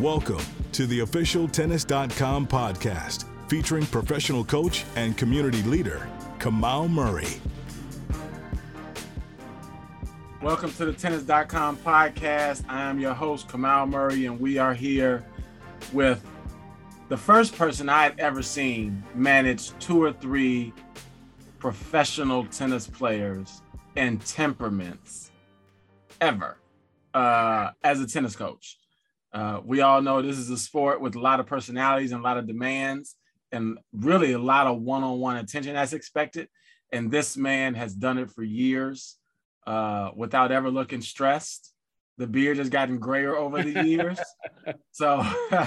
Welcome to the official Tennis.com podcast featuring professional coach and community leader, Kamau Murray. Welcome to the Tennis.com podcast. I am your host, Kamau Murray, and we are here with the first person I had ever seen manage two or three professional tennis players and temperaments ever uh, as a tennis coach. Uh, we all know this is a sport with a lot of personalities and a lot of demands, and really a lot of one-on-one attention that's expected. And this man has done it for years uh, without ever looking stressed. The beard has gotten grayer over the years, so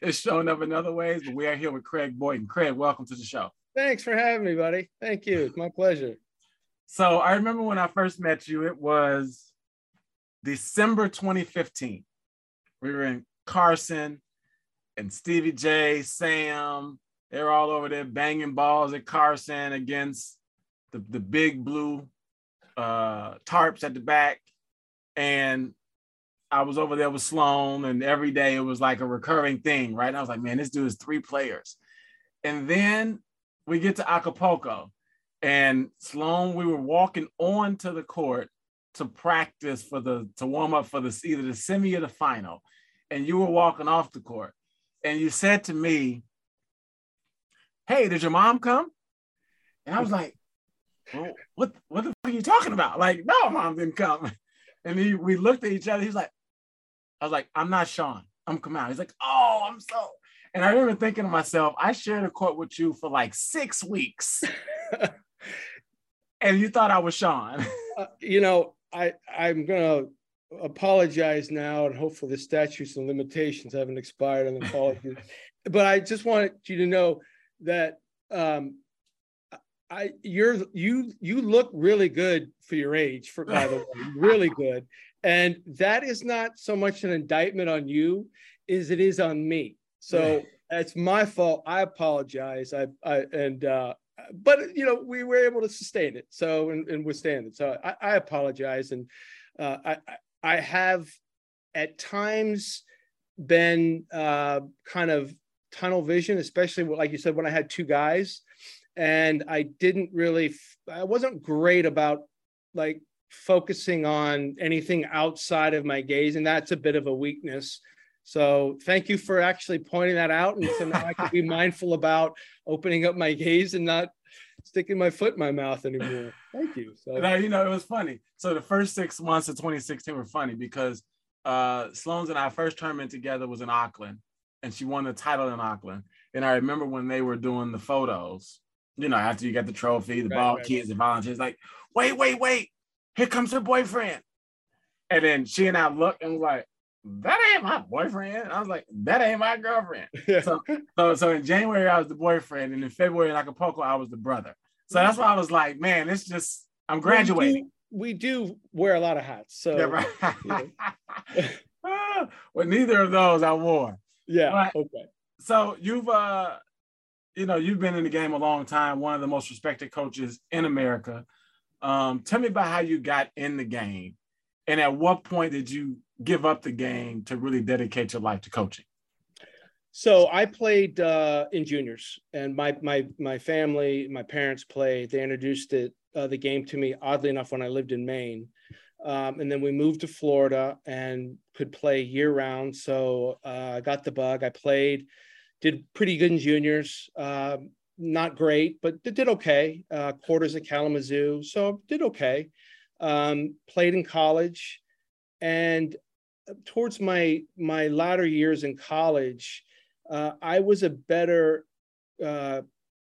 it's shown up in other ways. But we are here with Craig Boynton. Craig, welcome to the show. Thanks for having me, buddy. Thank you. It's my pleasure. So I remember when I first met you, it was December 2015 we were in Carson and Stevie J, Sam, they were all over there banging balls at Carson against the, the big blue uh, tarps at the back. And I was over there with Sloane, and every day it was like a recurring thing, right? And I was like, man, this dude is three players. And then we get to Acapulco, and Sloane, we were walking on to the court to practice for the to warm up for the either the semi or the final, and you were walking off the court, and you said to me, "Hey, did your mom come?" And I was like, well, "What? What the fuck are you talking about?" Like, no, mom didn't come. And he, we looked at each other. He's like, "I was like, I'm not Sean. I'm Kamau." He's like, "Oh, I'm so." And I remember thinking to myself, I shared a court with you for like six weeks. and you thought I was Sean. uh, you know, I I'm gonna apologize now, and hopefully the statutes and limitations haven't expired on the apologies. but I just wanted you to know that um, I you're you you look really good for your age, for by the way, really good. And that is not so much an indictment on you as it is on me. So it's my fault. I apologize. I, I and uh, but you know we were able to sustain it so and, and withstand it. So i, I apologize and uh, I, I have at times been uh, kind of tunnel vision especially like you said when i had two guys and i didn't really i wasn't great about like focusing on anything outside of my gaze and that's a bit of a weakness so thank you for actually pointing that out. And so now I can be mindful about opening up my gaze and not sticking my foot in my mouth anymore. Thank you. So now, you know, it was funny. So the first six months of 2016 were funny because uh Sloane's and I first tournament together was in Auckland and she won the title in Auckland. And I remember when they were doing the photos, you know, after you got the trophy, the right, ball right, kids right. and volunteers, like, wait, wait, wait, here comes her boyfriend. And then she and I looked and was like, that ain't my boyfriend. I was like, that ain't my girlfriend. so, so, so in January, I was the boyfriend, and in February in Acapulco, I was the brother. So that's why I was like, man, it's just I'm graduating. We do, we do wear a lot of hats. So yeah, right. well, neither of those I wore. Yeah. But, okay. So you've uh you know, you've been in the game a long time, one of the most respected coaches in America. Um, tell me about how you got in the game and at what point did you give up the game to really dedicate your life to coaching? So I played uh, in juniors, and my my my family, my parents played. They introduced it uh, the game to me. Oddly enough, when I lived in Maine, um, and then we moved to Florida and could play year round. So uh, I got the bug. I played, did pretty good in juniors. Um, not great, but did okay. Uh, quarters at Kalamazoo, so did okay um, played in college, and towards my my latter years in college, uh, I was a better uh,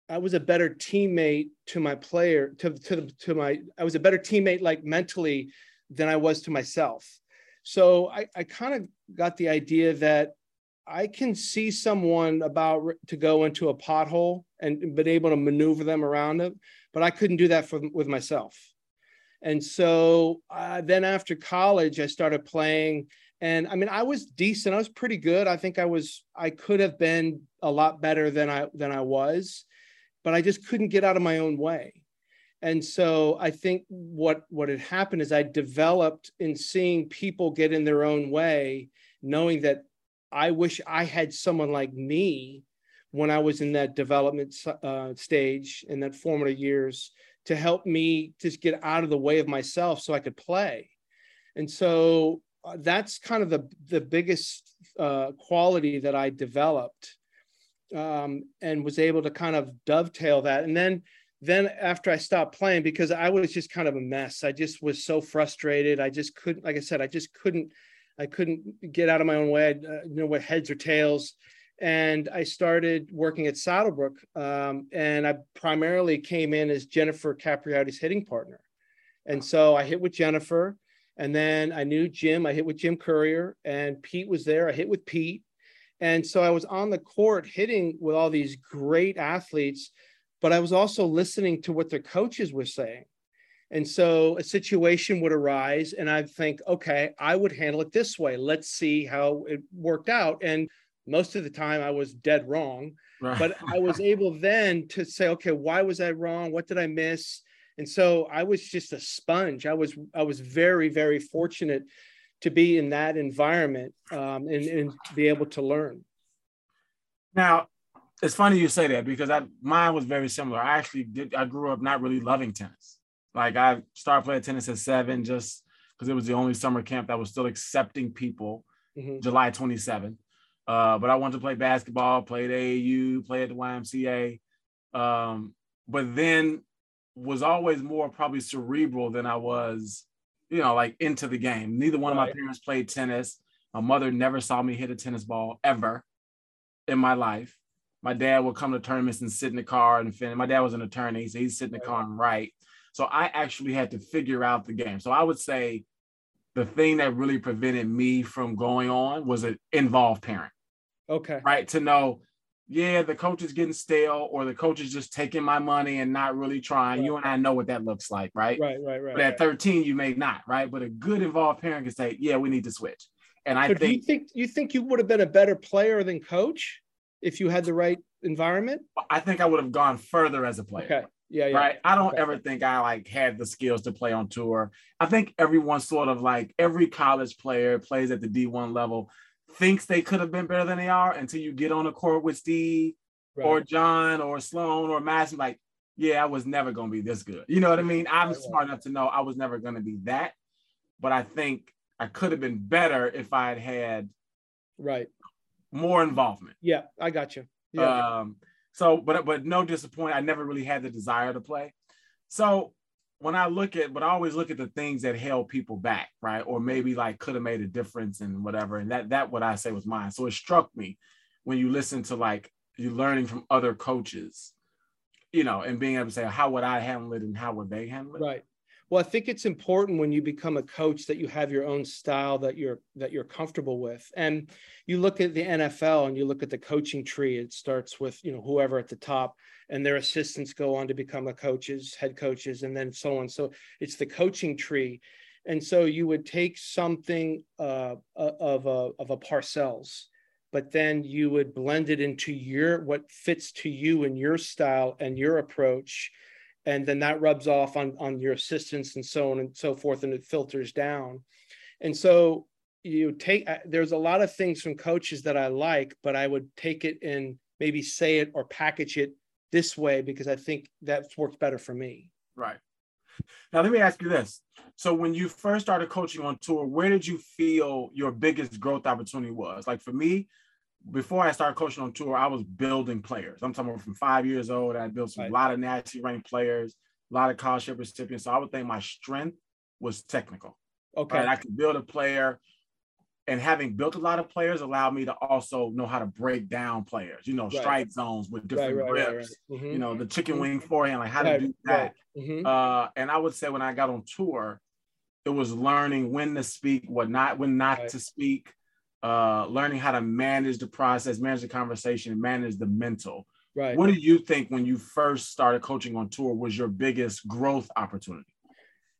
I was a better teammate to my player to to to my I was a better teammate like mentally than I was to myself. So I, I kind of got the idea that I can see someone about to go into a pothole and been able to maneuver them around it, but I couldn't do that for, with myself. And so uh, then after college, I started playing. And I mean, I was decent. I was pretty good. I think I was. I could have been a lot better than I than I was, but I just couldn't get out of my own way. And so I think what what had happened is I developed in seeing people get in their own way, knowing that I wish I had someone like me when I was in that development uh, stage in that formative years to help me just get out of the way of myself so I could play. And so that's kind of the, the biggest uh, quality that I developed um, and was able to kind of dovetail that. And then, then after I stopped playing, because I was just kind of a mess, I just was so frustrated. I just couldn't, like I said, I just couldn't, I couldn't get out of my own way. I uh, know what heads or tails and I started working at Saddlebrook. Um, and I primarily came in as Jennifer Capriati's hitting partner. And so I hit with Jennifer, and then I knew Jim. I hit with Jim Courier, and Pete was there. I hit with Pete. And so I was on the court hitting with all these great athletes, but I was also listening to what their coaches were saying. And so a situation would arise, and I'd think, okay, I would handle it this way. Let's see how it worked out. And most of the time I was dead wrong, right. but I was able then to say, okay, why was I wrong? What did I miss? And so I was just a sponge. I was I was very very fortunate to be in that environment um, and, and be able to learn. Now, it's funny you say that because I mine was very similar. I actually did. I grew up not really loving tennis. Like I started playing tennis at seven, just because it was the only summer camp that was still accepting people. Mm-hmm. July 27. Uh, but I wanted to play basketball, played AAU, play at the YMCA. Um, but then was always more probably cerebral than I was, you know, like into the game. Neither one right. of my parents played tennis. My mother never saw me hit a tennis ball ever in my life. My dad would come to tournaments and sit in the car and finish. My dad was an attorney, so he'd sit in the car and write. So I actually had to figure out the game. So I would say the thing that really prevented me from going on was an involved parent. Okay. Right. To know, yeah, the coach is getting stale or the coach is just taking my money and not really trying. Right. You and I know what that looks like, right? Right, right, right. But at 13, you may not, right? But a good involved parent can say, yeah, we need to switch. And I so think you think you think you would have been a better player than coach if you had the right environment? I think I would have gone further as a player. Okay. Yeah, yeah. Right. I don't okay. ever think I like had the skills to play on tour. I think everyone sort of like every college player plays at the D1 level thinks they could have been better than they are until you get on a court with Steve right. or John or Sloane or Madison. Like, yeah, I was never going to be this good. You know what I mean? I'm right, smart enough to know I was never going to be that. But I think I could have been better if I had had right more involvement. Yeah, I got you. Yeah. Um, so, but but no disappointment. I never really had the desire to play. So when I look at, but I always look at the things that held people back, right? Or mm-hmm. maybe like could have made a difference and whatever. And that that what I say was mine. So it struck me when you listen to like you learning from other coaches, you know, and being able to say how would I handle it and how would they handle it. Right. Well, I think it's important when you become a coach that you have your own style that you're that you're comfortable with. And you look at the NFL and you look at the coaching tree. It starts with you know whoever at the top, and their assistants go on to become a coaches, head coaches, and then so on. So it's the coaching tree. And so you would take something uh, of a of a Parcells, but then you would blend it into your what fits to you and your style and your approach and then that rubs off on on your assistants and so on and so forth and it filters down. And so you take uh, there's a lot of things from coaches that i like but i would take it and maybe say it or package it this way because i think that's worked better for me. Right. Now let me ask you this. So when you first started coaching on tour where did you feel your biggest growth opportunity was? Like for me before I started coaching on tour, I was building players. I'm talking from five years old. I built some, right. a lot of nationally ranked players, a lot of scholarship recipients. So I would think my strength was technical. Okay. Right? I could build a player, and having built a lot of players allowed me to also know how to break down players. You know, right. strike zones with different grips. Mm-hmm. You know, the chicken mm-hmm. wing forehand, like how to do that. Mm-hmm. Uh, and I would say when I got on tour, it was learning when to speak, what not, when not to speak, uh, learning how to manage the process, manage the conversation, manage the mental. Right. What do you think when you first started coaching on tour was your biggest growth opportunity?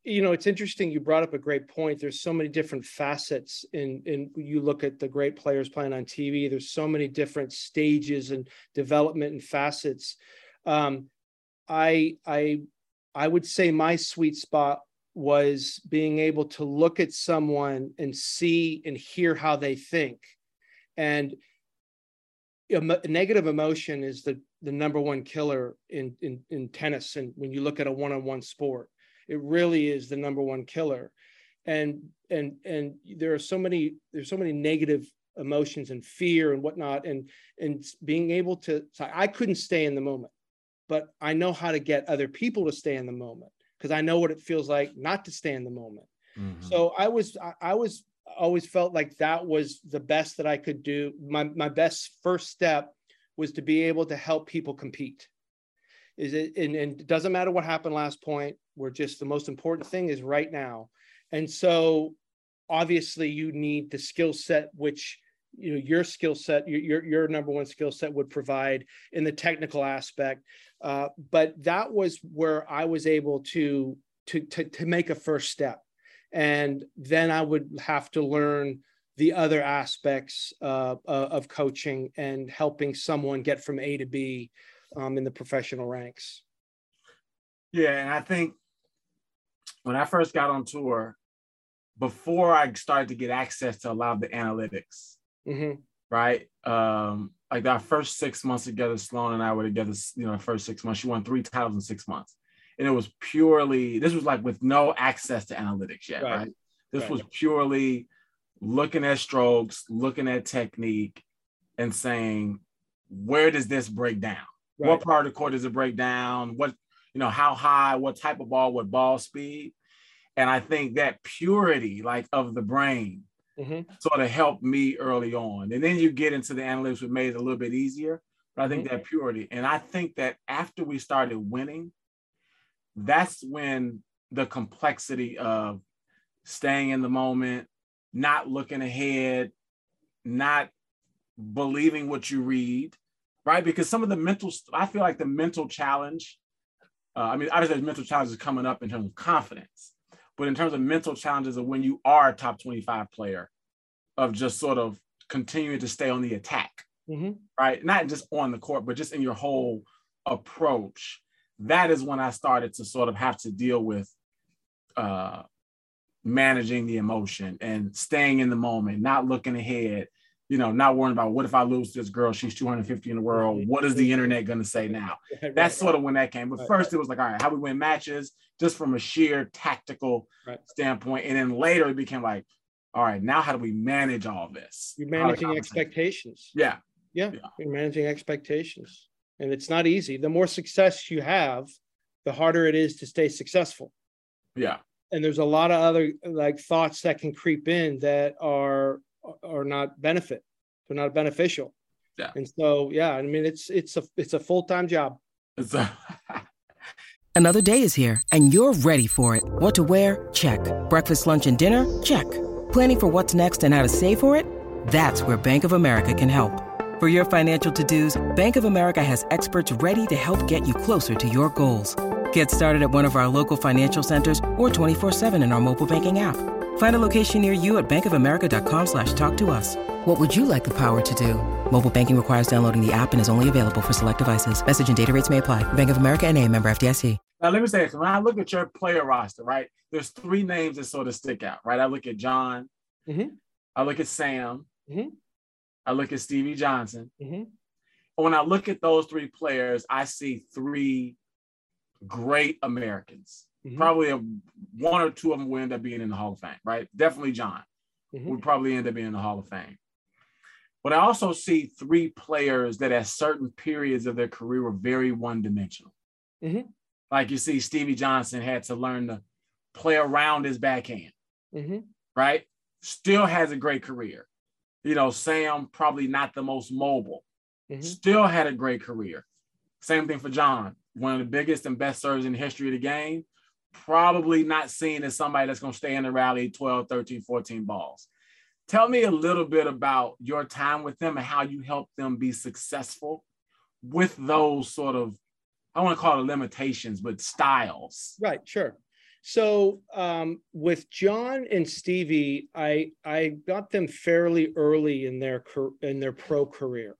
You know, it's interesting. You brought up a great point. There's so many different facets in in you look at the great players playing on TV. There's so many different stages and development and facets. Um, I I I would say my sweet spot was being able to look at someone and see and hear how they think. And negative emotion is the the number one killer in, in in tennis and when you look at a one-on-one sport. It really is the number one killer. And and and there are so many there's so many negative emotions and fear and whatnot and and being able to i couldn't stay in the moment but i know how to get other people to stay in the moment because I know what it feels like not to stay in the moment. Mm-hmm. So I was I, I was always felt like that was the best that I could do. My my best first step was to be able to help people compete. Is it and, and it doesn't matter what happened last point. We're just the most important thing is right now. And so obviously you need the skill set which you know your skill set your your number one skill set would provide in the technical aspect. Uh, but that was where i was able to, to to to make a first step. And then i would have to learn the other aspects uh, uh, of coaching and helping someone get from a to b um, in the professional ranks. Yeah and i think when i first got on tour before i started to get access to a lot of the analytics mm-hmm. right? Um, like our first six months together, Sloane and I were together, you know, first six months. She won three titles in six months. And it was purely, this was like with no access to analytics yet, right? right? This right. was purely looking at strokes, looking at technique, and saying, where does this break down? Right. What part of the court does it break down? What, you know, how high, what type of ball, what ball speed? And I think that purity, like of the brain, mm-hmm. sort of helped me early on. And then you get into the analytics, which made it a little bit easier. But I think mm-hmm. that purity. And I think that after we started winning, that's when the complexity of staying in the moment, not looking ahead, not believing what you read, right? Because some of the mental, I feel like the mental challenge, uh, I mean, obviously, mental challenges coming up in terms of confidence, but in terms of mental challenges of when you are a top 25 player, of just sort of continuing to stay on the attack, mm-hmm. right? Not just on the court, but just in your whole approach. That is when I started to sort of have to deal with uh, managing the emotion and staying in the moment, not looking ahead, you know, not worrying about what if I lose this girl? She's 250 in the world. What is the internet going to say now? That's sort of when that came. But first, it was like, all right, how we win matches just from a sheer tactical right. standpoint. And then later it became like, all right, now how do we manage all this? You're managing expectations. Yeah. yeah. Yeah. You're managing expectations. And it's not easy. The more success you have, the harder it is to stay successful. Yeah. And there's a lot of other like thoughts that can creep in that are are not benefit. They're not beneficial. Yeah. And so yeah, I mean it's it's a it's a full-time job. A Another day is here and you're ready for it. What to wear? Check. Breakfast, lunch, and dinner? Check. Planning for what's next and how to save for it? That's where Bank of America can help. For your financial to-dos, Bank of America has experts ready to help get you closer to your goals. Get started at one of our local financial centers or 24-7 in our mobile banking app. Find a location near you at bankofamerica.com slash talk to us. What would you like the power to do? Mobile banking requires downloading the app and is only available for select devices. Message and data rates may apply. Bank of America and a member FDIC. Now, let me say this. When I look at your player roster, right, there's three names that sort of stick out, right? I look at John. Mm-hmm. I look at Sam. Mm-hmm. I look at Stevie Johnson. Mm-hmm. When I look at those three players, I see three great Americans. Mm-hmm. Probably a, one or two of them will end up being in the Hall of Fame, right? Definitely John mm-hmm. would probably end up being in the Hall of Fame. But I also see three players that at certain periods of their career were very one dimensional. Mm-hmm. Like you see, Stevie Johnson had to learn to play around his backhand, mm-hmm. right? Still has a great career. You know, Sam, probably not the most mobile, mm-hmm. still had a great career. Same thing for John, one of the biggest and best serves in the history of the game, probably not seen as somebody that's going to stay in the rally 12, 13, 14 balls. Tell me a little bit about your time with them and how you helped them be successful with those sort of, I want to call it limitations, but styles. Right, sure. So um, with John and Stevie, I I got them fairly early in their in their pro career.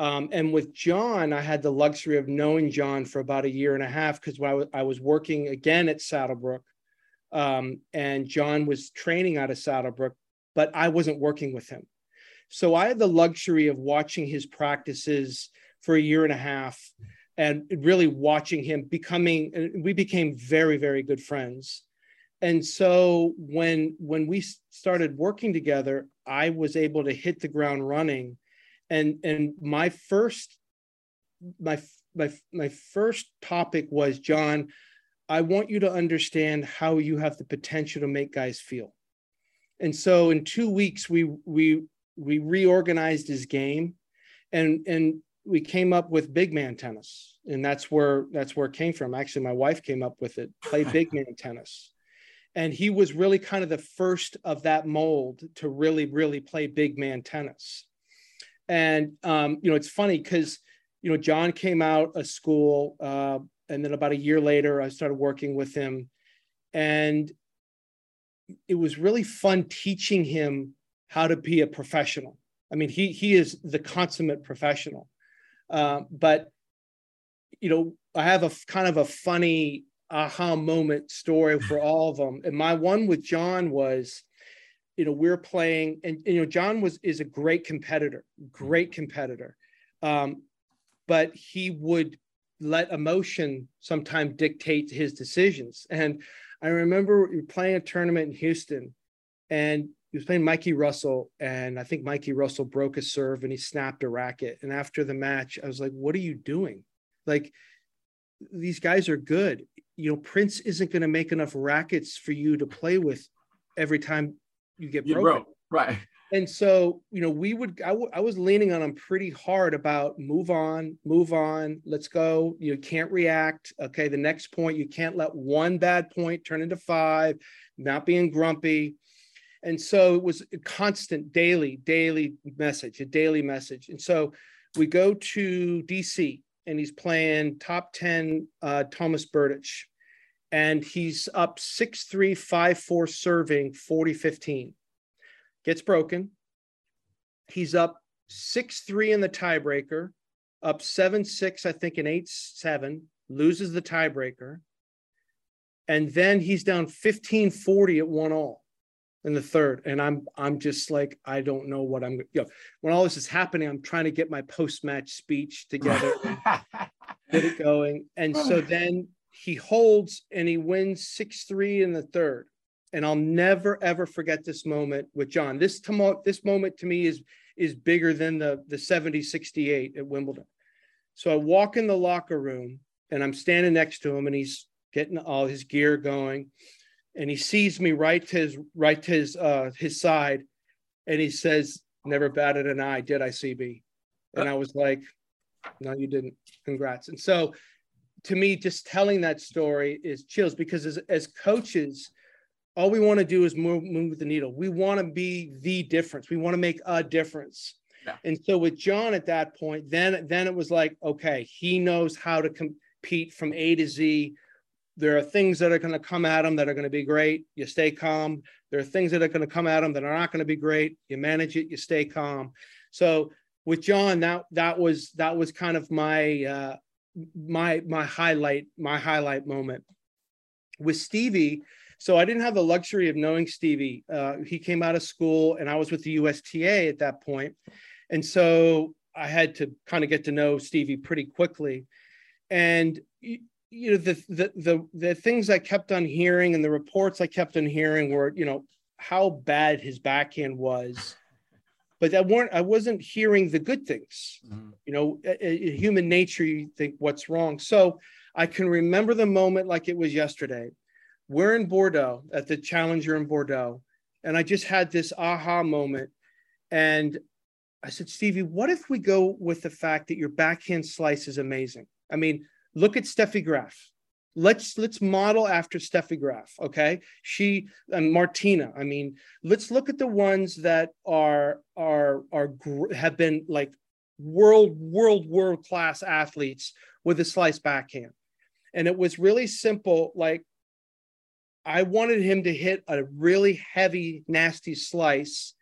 Um, and with John, I had the luxury of knowing John for about a year and a half because I, I was working again at Saddlebrook, um, and John was training out of Saddlebrook, but I wasn't working with him. So I had the luxury of watching his practices for a year and a half and really watching him becoming we became very very good friends and so when when we started working together i was able to hit the ground running and and my first my my my first topic was john i want you to understand how you have the potential to make guys feel. And so in two weeks we we we reorganized his game and and we came up with big man tennis. And that's where that's where it came from. Actually my wife came up with it play big man tennis. And he was really kind of the first of that mold to really really play big man tennis and um, you know it's funny because you know john came out of school uh, and then about a year later i started working with him. And it was really fun teaching him how to be a professional. I mean he he is the consummate professional. Uh, but you know, I have a kind of a funny aha moment story for all of them. And my one with John was, you know, we're playing, and, you know, John was is a great competitor, great competitor, um, but he would let emotion sometimes dictate his decisions. And I remember playing a tournament in Houston, and he was playing Mikey Russell, and I think Mikey Russell broke a serve and he snapped a racket. And after the match, I was like, "What are you doing? Like, these guys are good. You know, Prince isn't going to make enough rackets for you to play with every time you get broken. Broke. Right. And so, you know, we would, I, w- I was leaning on him pretty hard about move on, move on, let's go. You can't react. Okay. The next point, you can't let one bad point turn into five, not being grumpy. And so it was a constant daily, daily message, a daily message. And so we go to DC and he's playing top 10 uh, Thomas Berdych. And he's up 6 3, 5 4 serving 40 15. Gets broken. He's up 6 3 in the tiebreaker, up 7 6, I think, in 8 7, loses the tiebreaker. And then he's down 15 40 at one all in the third and i'm i'm just like i don't know what i'm you know when all this is happening i'm trying to get my post-match speech together get it going and so then he holds and he wins 6-3 in the third. And i'll never ever forget this moment with john. This tumult this moment to me is is bigger than the the 70 68 at wimbledon. So i walk in the locker room and i'm standing next to him and he's getting all his gear going. And he sees me right to his right to his uh his side and he says never batted an eye did i cb and i was like no you didn't. Congrats. And so to me just telling that story is chills because as, as coaches all we want to do is move move the needle we want to be the difference we want to make a difference yeah. and so with john at that point then then it was like okay he knows how to compete from a to z there are things that are going to come at him that are going to be great. You stay calm. There are things that are going to come at him that are not going to be great. You manage it. You stay calm. So with John, that that was that was kind of my uh, my my highlight my highlight moment. With Stevie, so I didn't have the luxury of knowing Stevie. Uh, he came out of school, and I was with the USTA at that point, and so I had to kind of get to know Stevie pretty quickly. And you know the, the the the things I kept on hearing and the reports I kept on hearing were you know how bad his backhand was, but that weren't I wasn't hearing the good things. Mm-hmm. You know, in human nature, you think what's wrong. So I can remember the moment like it was yesterday. We're in Bordeaux at the Challenger in Bordeaux, and I just had this aha moment, and I said, Stevie, what if we go with the fact that your backhand slice is amazing? I mean, Look at Steffi Graf. Let's let's model after Steffi Graf. Okay, she and Martina. I mean, let's look at the ones that are are are have been like world world world class athletes with a slice backhand, and it was really simple. Like I wanted him to hit a really heavy, nasty slice,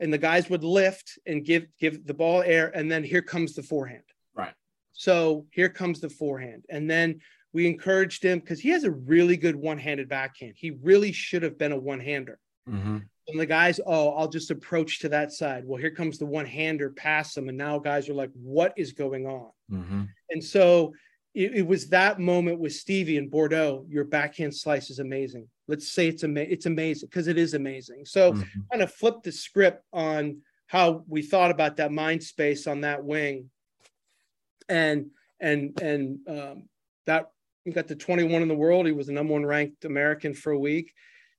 and the guys would lift and give give the ball air, and then here comes the forehand. Right. So here comes the forehand, and then we encouraged him because he has a really good one-handed backhand. He really should have been a one-hander. Mm-hmm. And the guys, oh, I'll just approach to that side. Well, here comes the one-hander past him, and now guys are like, what is going on? Mm-hmm. And so it, it, was that moment with Stevie in Bordeaux. Your backhand slice is amazing. Let's say it's ama- it's amazing because it is amazing. So Mm-hmm. kind of flip the script on how we thought about that mind space on that wing, and and and um, that he got the 21 in the world. He was the number one ranked American for a week.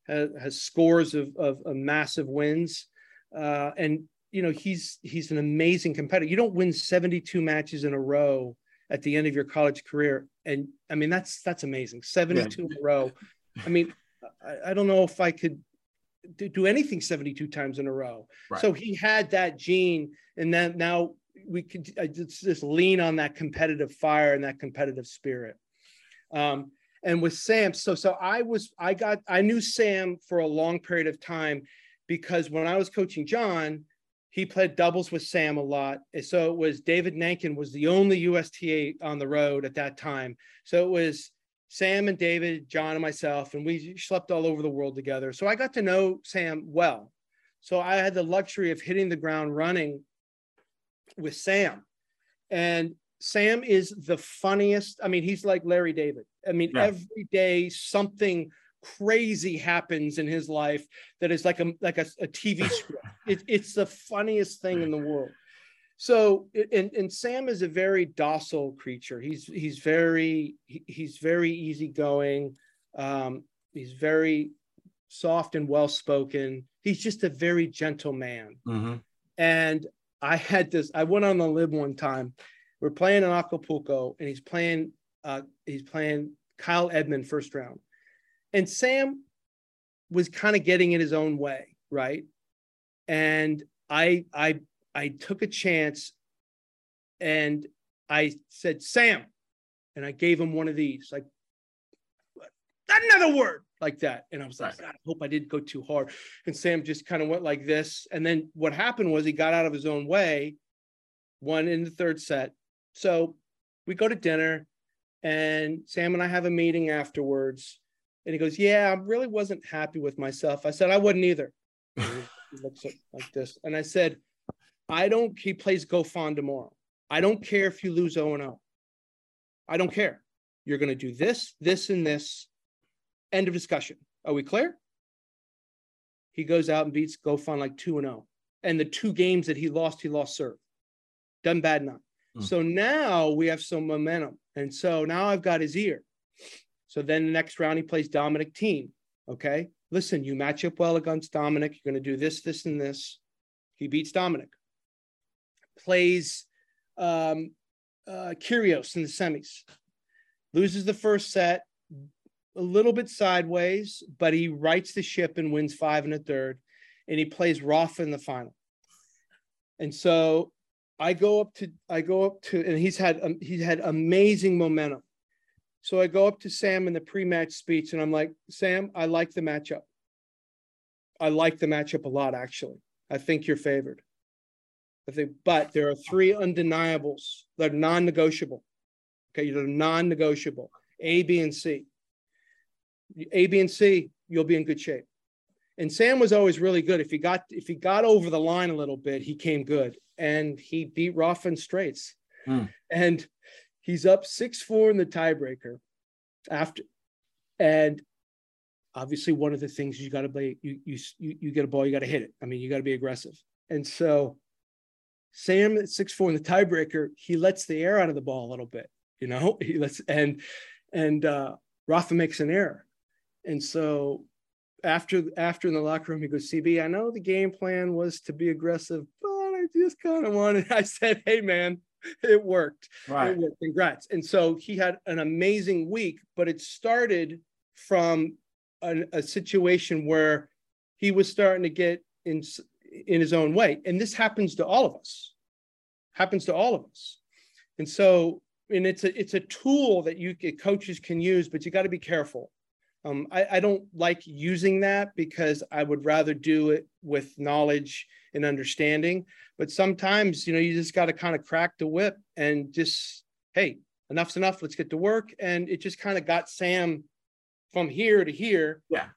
Has, has scores of, of, of massive wins, uh, and you know he's he's an amazing competitor. You don't win 72 matches in a row at the end of your college career, and I mean that's that's amazing. 72 yeah. in a row. I mean, I, I, don't know if I could do anything 72 times in a row. Right. So he had that gene, and then now we could just, just lean on that competitive fire and that competitive spirit. Um, and with Sam, so so I was I got I knew Sam for a long period of time because when I was coaching John, he played doubles with Sam a lot. And so it was David Nainkin was the only USTA on the road at that time. So it was Sam and David, John and myself, and we slept all over the world together. So I got to know Sam well. So I had the luxury of hitting the ground running with Sam. And Sam is the funniest. I mean, he's like Larry David. I mean, yeah. every day something crazy happens in his life that is like a like a, a TV script. it, it's the funniest thing in the world. So, and, and Sam is a very docile creature. He's he's very he, he's very easygoing. Um, he's very soft and well spoken. He's just a very gentle man. Mm-hmm. And I had this. I went on the lib one time we're playing in Acapulco, and he's playing uh, he's playing Kyle Edmund first round, and Sam was kind of getting in his own way, right? And I I I took a chance, and I said Sam, and I gave him one of these, like another word like that, and I was like, I hope I didn't go too hard. And Sam just kind of went like this, and then what happened was he got out of his own way, won in the third set, so we go to dinner and Sam and I have a meeting afterwards. And he goes, Yeah, I really wasn't happy with myself. I said, I wouldn't either. he looks like this. And I said, I don't, he plays Goffin tomorrow. I don't care if you lose 0 0. I don't care. You're going to do this, this, and this. End of discussion. Are we clear? He goes out and beats Goffin like 2 0. And the two games that he lost, he lost serve. Done bad enough. So now we have some momentum. And so now I've got his ear. So then the next round he plays Dominic Thiem. Okay. Listen, you match up well against Dominic. You're going to do this, this, and this. He beats Dominic. Plays um, uh, Kyrgios in the semis. Loses the first set, a little bit sideways, but he rights the ship and wins five and a third. And he plays Rafa in the final. And so I go up to I go up to and he's had um, he's had amazing momentum. So I go up to Sam in the pre-match speech and I'm like, Sam, I like the matchup. I like the matchup a lot, actually. I think you're favored. I think, but there are three undeniables that are non-negotiable. Okay, they're non-negotiable. A, B, and C. A, B, and C, you'll be in good shape. And Sam was always really good. If he got if he got over the line a little bit, he came good and he beat Rafa in straights. Mm. And he's up 6-4 in the tiebreaker after and obviously one of the things you got to play you you you get a ball you got to hit it. I mean, you got to be aggressive. And so Sam at 6-4 in the tiebreaker, he lets the air out of the ball a little bit, you know? He lets and and uh Rafa makes an error. And so after after in the locker room, he goes, CB, I know the game plan was to be aggressive, but I just kind of wanted. I said, hey man, it worked. Right. It worked. Congrats. And so he had an amazing week, but it started from an, a situation where he was starting to get in in his own way, and this happens to all of us. Happens to all of us, and so and it's a it's a tool that you coaches can use, but you got to be careful. Um, I, I don't like using that because I would rather do it with knowledge and understanding. But sometimes, you know, you just got to kind of crack the whip and just, hey, enough's enough. Let's get to work. And it just kind of got Sam from here to here. Yeah.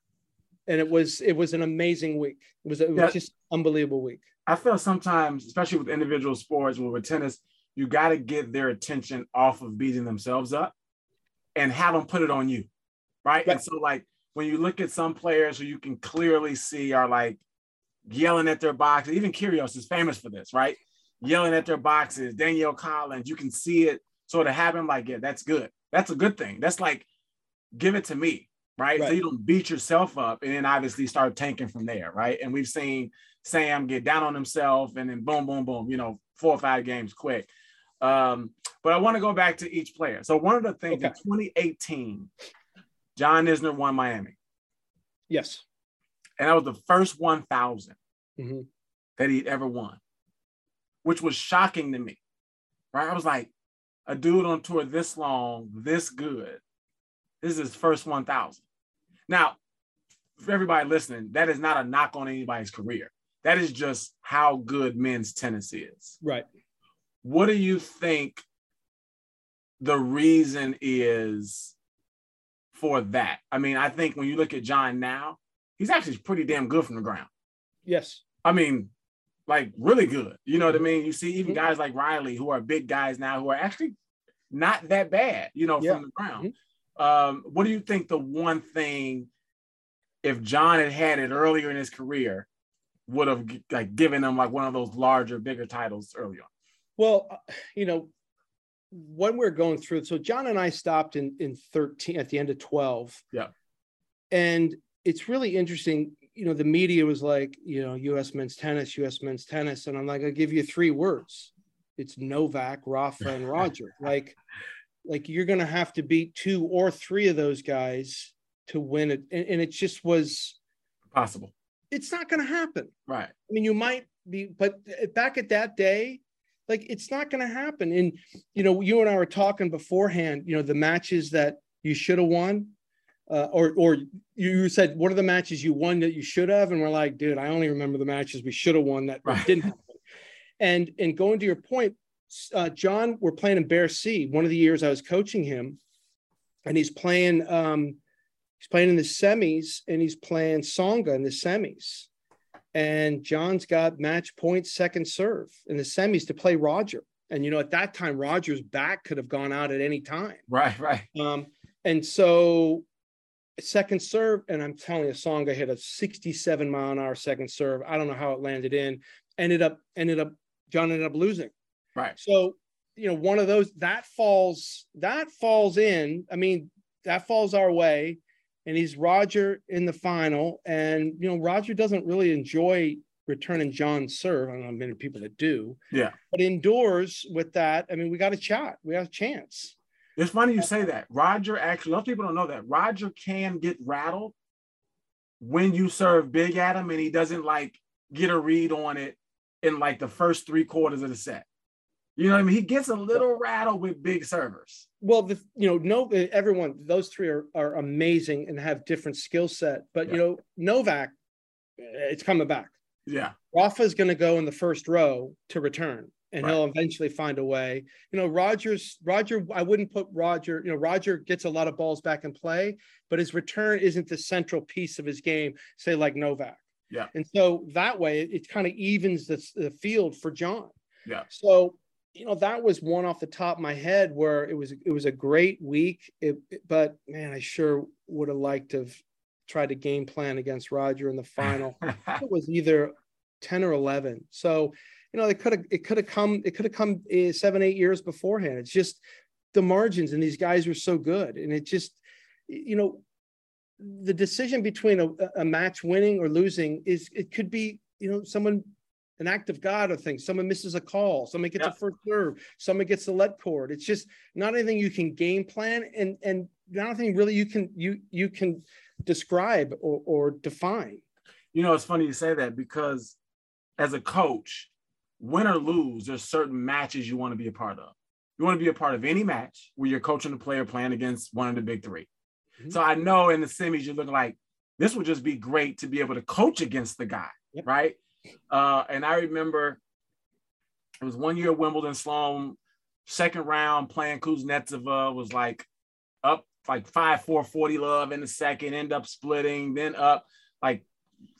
And it was it was an amazing week. It was, it was yeah. just unbelievable week. I feel sometimes, especially with individual sports, with tennis, you got to get their attention off of beating themselves up and have them put it on you. Right? right. And so, like, when you look at some players who you can clearly see are like yelling at their boxes, even Kyrgios is famous for this, right? Yelling at their boxes, Danielle Collins, you can see it sort of happen like, yeah, that's good. That's a good thing. That's like, give it to me. Right? right? So you don't beat yourself up and then obviously start tanking from there, right? And we've seen Sam get down on himself and then boom, boom, boom, you know, four or five games quick. Um, but I want to go back to each player. So one of the things okay. in 2018, John Isner won Miami. Yes. And that was the first 1,000 mm-hmm. that he'd ever won, which was shocking to me. Right? I was like, a dude on tour this long, this good. This is his first 1,000. Now, for everybody listening, that is not a knock on anybody's career. That is just how good men's tennis is. Right. What do you think the reason is for that? I mean, I think when you look at John now, he's actually pretty damn good from the ground. Yes. I mean, like really good. You know what I mean? You see, even mm-hmm. guys like Reilly, who are big guys now, who are actually not that bad, you know, yeah. from the ground. Mm-hmm. Um, what do you think the one thing, if John had had it earlier in his career, would have like given him like one of those larger, bigger titles early on? Well, uh, you know, when we're going through, so John and I stopped in in 13 at the end of 12. Yeah. And it's really interesting. You know, the media was like, you know, US men's tennis, US men's tennis. And I'm like, I'll give you three words. It's Novak, Rafa, and Roger. like, like you're gonna have to beat two or three of those guys to win it. And, and it just was possible. It's not gonna happen. Right. I mean, you might be, but back at that day, like it's not going to happen. And you know, you and I were talking beforehand. You know, the matches that you should have won, uh, or or you said what are the matches you won that you should have, and we're like, dude, I only remember the matches we should have won that right. didn't happen. And and going to your point, uh, John, we're playing in Bercy. One of the years I was coaching him, and he's playing. Um, he's playing in the semis, and he's playing Tsonga in the semis and John's got match point second serve in the semis to play Roger. And you know, at that time, Roger's back could have gone out at any time. Right, right. Um, and so second serve, and I'm telling you, Tsonga hit a 67 mile an hour second serve. I don't know how it landed in. Ended up, ended up, John ended up losing. Right. So, you know, one of those that falls, that falls in. I mean, that falls our way and he's Roger in the final. And you know, Roger doesn't really enjoy returning John's serve. I don't know many people that do. Yeah. But indoors with that, I mean, we got a shot. We have a chance. It's funny you say that. Roger actually, a lot of people don't know that. Roger can get rattled when you serve big at him and he doesn't like get a read on it in like the first three quarters of the set. You know what I mean? He gets a little rattled with big servers. Well, the you know, no everyone, those three are, are amazing and have different skill set. But yeah. you know, Novak, eh, it's coming back. Yeah. Rafa's gonna go in the first row to return and right. he'll eventually find a way. You know, Rogers, Roger, I wouldn't put Roger, you know, Roger gets a lot of balls back in play, but his return isn't the central piece of his game, say like Novak. Yeah. And so that way it, it kind of evens the, the field for John. Yeah. So you know that was one off the top of my head where it was it was a great week. It, but man i sure would have liked to have tried to game plan against roger in the final. It was either 10 or 11 so you know it could have it could have come it could have come eh, seven eight years beforehand. It's just the margins and these guys were so good. And it just you know the decision between a, a match winning or losing is it could be you know someone an act of God or things. Someone misses a call, someone gets Yeah. a first serve, someone gets a let cord. It's just not anything you can game plan and and not anything really you can you you can describe or, or define. You know, it's funny you say that because as a coach, win or lose, there's certain matches you want to be a part of. You want to be a part of any match where you're coaching a player playing against one of the big 3 Mhm. So I know in the semis, you're looking like this would just be great to be able to coach against the guy, Yep. right? Uh, and I remember it was one year Wimbledon Sloane, second round playing Kuznetsova was like up like 5 4 40 love in the second, end up splitting, then up like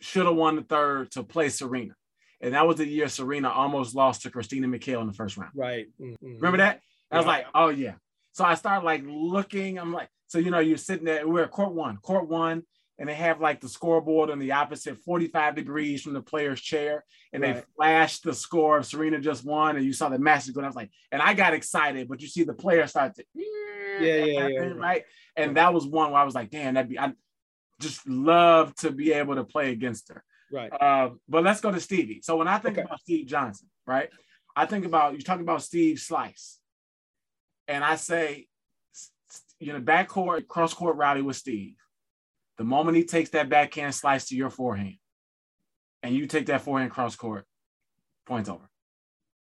should have won the third to play Serena. And that was the year Serena almost lost to Christina McHale in the first round. Right. Mm-hmm. Remember that? I was Yeah. like, oh yeah. So I started like looking. I'm like, so you know, you're sitting there. We're at court one, court one, and they have like the scoreboard on the opposite, 45 degrees from the player's chair, and they Right. flashed the score of Serena just won, and you saw the match go. I was like, and I got excited, but you see the player start to, Yeah, yeah, yeah, yeah. right. And that was one where I was like, damn, that'd be. I just love to be able to play against her. Right. Uh, but let's go to Stevie. So when I think Okay. about Steve Johnson, right, I think about you talking about Steve Slice, and I say, you know, backcourt cross court rally with Steve. The moment he takes that backhand slice to your forehand, and you take that forehand cross court, points over.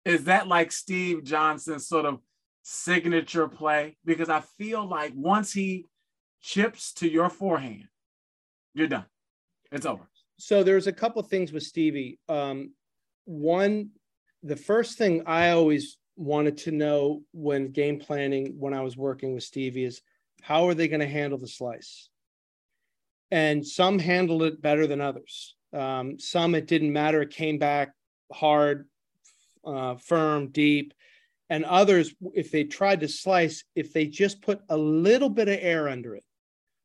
Is that like Steve Johnson's sort of signature play? Because I feel like once he chips to your forehand, you're done. It's over. so there's a couple things with Stevie. Um, one, the first thing I always wanted to know when game planning when I was working with Stevie is how are they going to handle the slice? And some handled it better than others. Um, some it didn't matter; it came back hard, uh, firm, deep. And others, if they tried to slice, if they just put a little bit of air under it,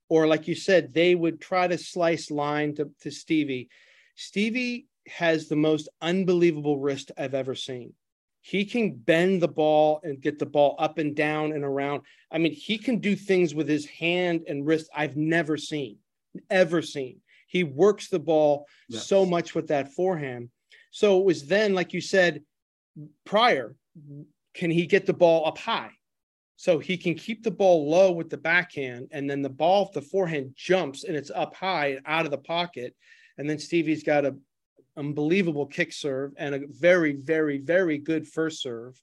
or like you said, they would try to slice line to, to Stevie. Stevie has the most unbelievable wrist I've ever seen. He can bend the ball and get the ball up and down and around. I mean, he can do things with his hand and wrist I've never seen, ever seen. He works the ball Yes. so much with that forehand. So it was then, like you said prior, can he get the ball up high? So he can keep the ball low with the backhand, and then the ball, the forehand jumps and it's up high and out of the pocket. And then Stevie's got a unbelievable kick serve and a very, very, very good first serve.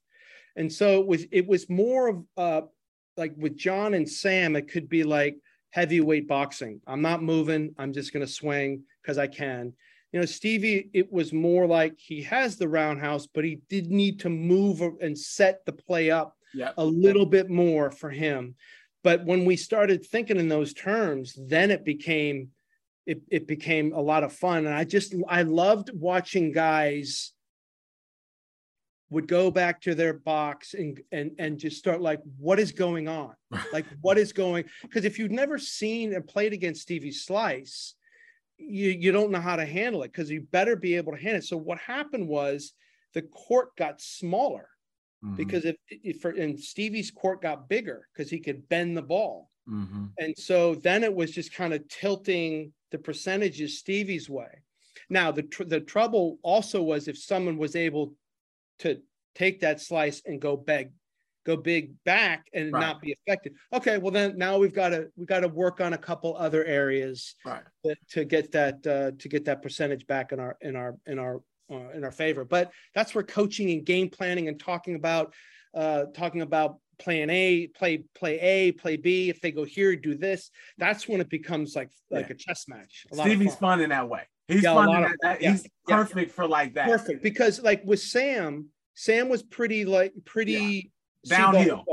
And so it was it was more of uh like with John and Sam, it could be like heavyweight boxing. I'm not moving, I'm just gonna swing because I can. You know, Stevie, it was more like he has the roundhouse, but he did need to move and set the play up Yeah. a little bit more for him. But when we started thinking in those terms, then it became it, it became a lot of fun. And I just I loved watching guys would go back to their box and and and just start like, what is going on? Like what is going because if you've never seen and played against Stevie Slice, you you don't know how to handle it because you better be able to handle it. So what happened was the court got smaller Mhm. because if, if for, and Stevie's court got bigger because he could bend the ball. Mhm. And so then it was just kind of tilting the percentages Stevie's way. Now the tr- the trouble also was if someone was able to take that slice and go big, go big back and Right. not be affected. Okay, well then now we've got to we got to work on a couple other areas Right. to, to get that uh, to get that percentage back in our in our in our uh, in our favor. But that's where coaching and game planning and talking about uh, talking about plan A, play play A, play B. If they go here, do this. That's when it becomes like like Yeah. a chess match. A Stevie's fun. fun in that way. He's Yeah, a fun in lot of- that, yeah, He's yeah. perfect for like that. Perfect because like with Sam, Sam was pretty like pretty ball Downhill.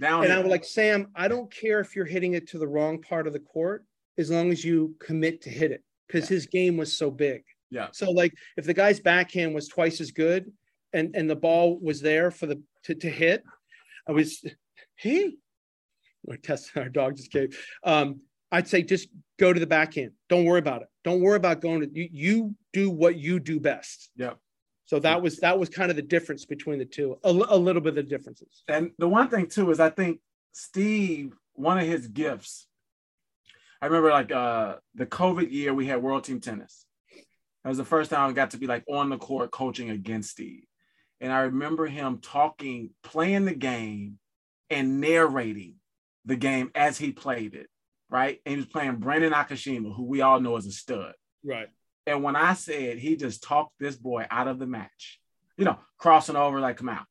And I was like, Sam, I don't care if you're hitting it to the wrong part of the court, as long as you commit to hit it, because his game was so big. yeah. So like if the guy's backhand was twice as good and and the ball was there for the to, to hit, I was hey, our test our dog just came. Um, I'd say just go to the backhand. Don't worry about it. Don't worry about going to you. You do what you do best. Yeah. So that was that was kind of the difference between the two. A, a little bit of the differences. And the one thing too is I think Steve, one of his gifts. I remember like uh the COVID year we had World Team Tennis, That was the first time I got to be like on the court coaching against Steve. And I remember him talking, playing the game and narrating the game as he played it, right? And he was playing Brandon Nakashima, who we all know is a stud. Right. And when I said he just talked this boy out of the match, you know, crossing over, like, come out.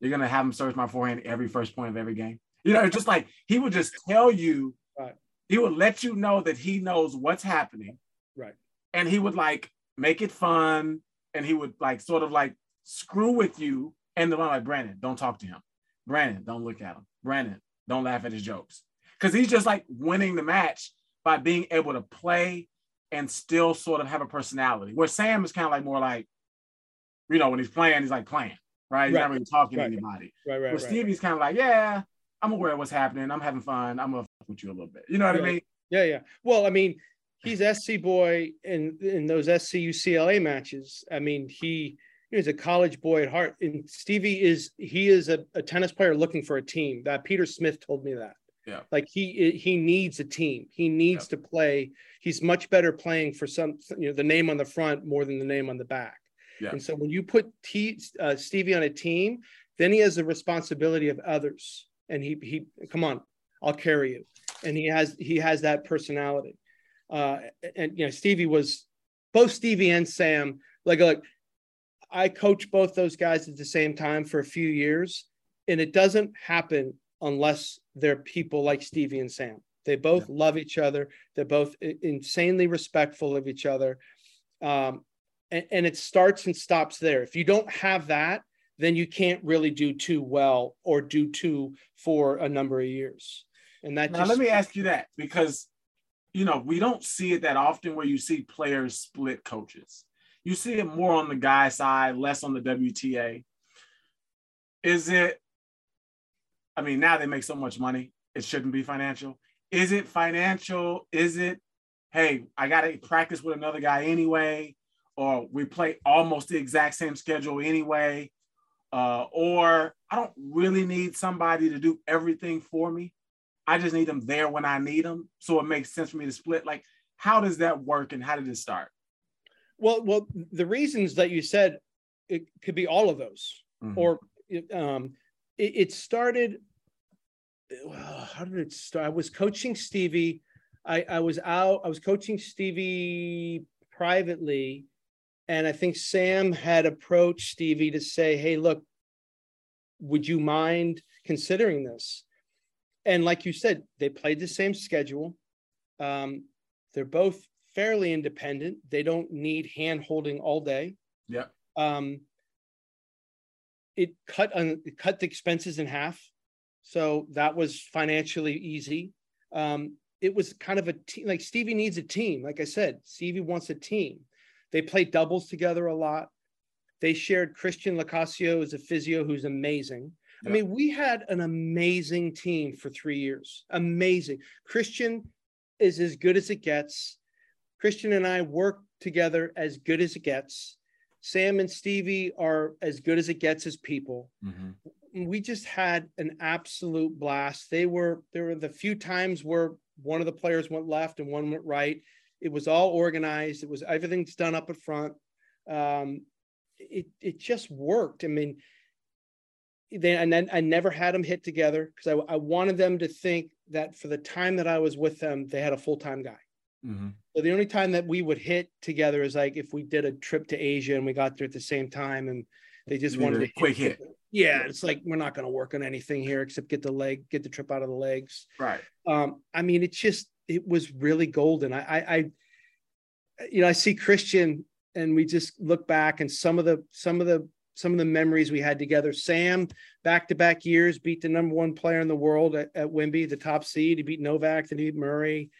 You're going to have him search my forehand every first point of every game. You know, just like he would just tell you, right. he would let you know that he knows what's happening. Right. And he would like make it fun. And he would like sort of like screw with you. And the one like, Brandon, don't talk to him. Brandon, don't look at him. Brandon, don't laugh at his jokes. Because he's just like winning the match by being able to play and still sort of have a personality. Where Sam is kind of like more like, you know, when he's playing, he's like playing, right? He's right. not really talking right. to anybody. Right, right. Where right. Stevie's kind of like, yeah, I'm aware of what's happening. I'm having fun. I'm gonna fuck with you a little bit. You know what. I mean? Yeah, yeah. Well, I mean, he's SC boy in in those SC UCLA matches. I mean, he he's a college boy at heart. And Stevie is he is a, a tennis player looking for a team. That Peter Smith told me that. Yeah. Like he he needs a team. He needs yeah. to play. He's much better playing for some you know the name on the front more than the name on the back. Yeah. And so when you put T, uh, Stevie on a team, then he has the responsibility of others. And he he come on, I'll carry you. And he has he has that personality. Uh, and you know Stevie was both Stevie and Sam like like I coached both those guys at the same time for a few years, and it doesn't happen unless they're people like Stevie and Sam. They both yeah. love each other. They're both insanely respectful of each other. Um, and, and, it starts and stops there. If you don't have that, then you can't really do too well or do too for a number of years. And that now, just, let me ask you that because, you know, we don't see it that often where you see players split coaches. You see it more on the guy side, less on the WTA. Is it I mean, now they make so much money, it shouldn't be financial. Is it financial? Is it, hey, I got to practice with another guy anyway, or we play almost the exact same schedule anyway, uh, or I don't really need somebody to do everything for me. I just need them there when I need them. So it makes sense for me to split. Like, how does that work and how did it start? Well, well, the reasons that you said it could be all of those, mm-hmm. or um, it, it started well, how did it start? I was coaching Stevie. I, I was out, I was coaching Stevie privately. And I think Sam had approached Stevie to say, Hey, look, would you mind considering this? And like you said, they played the same schedule. Um, they're both fairly independent. They don't need hand holding all day. Yeah. Um, it cut on it cut the expenses in half. So that was financially easy. Um, it was kind of a team like stevie needs a team. Like i said stevie wants a team. They play doubles together a lot. They shared christian lacasio as a physio who's amazing. Yeah. i mean we had an amazing team for three years. Amazing. Christian is as good as it gets. Christian and i work together as good as it gets Sam and Stevie are as good as it gets as people. Mm-hmm. We just had an absolute blast. They were there were the few times where one of the players went left and one went right. It was all organized. It was everything's done up at front. Um, it it just worked. I mean, they and then I never had them hit together because I, I wanted them to think that for the time that I was with them, they had a full time guy. Mm-hmm. So the only time that we would hit together is like if we did a trip to Asia and we got there at the same time and they just wanted to quick hit. hit. Yeah, it's like we're not going to work on anything here except get the leg, get the trip out of the legs. Right. Um, I mean, it just it was really golden. I, I, I, you know, I see Christian and we just look back and some of the some of the some of the memories we had together. Sam, back to back years, beat the number one player in the world at, at Wimby, the top seed. He beat Novak, then he beat Murray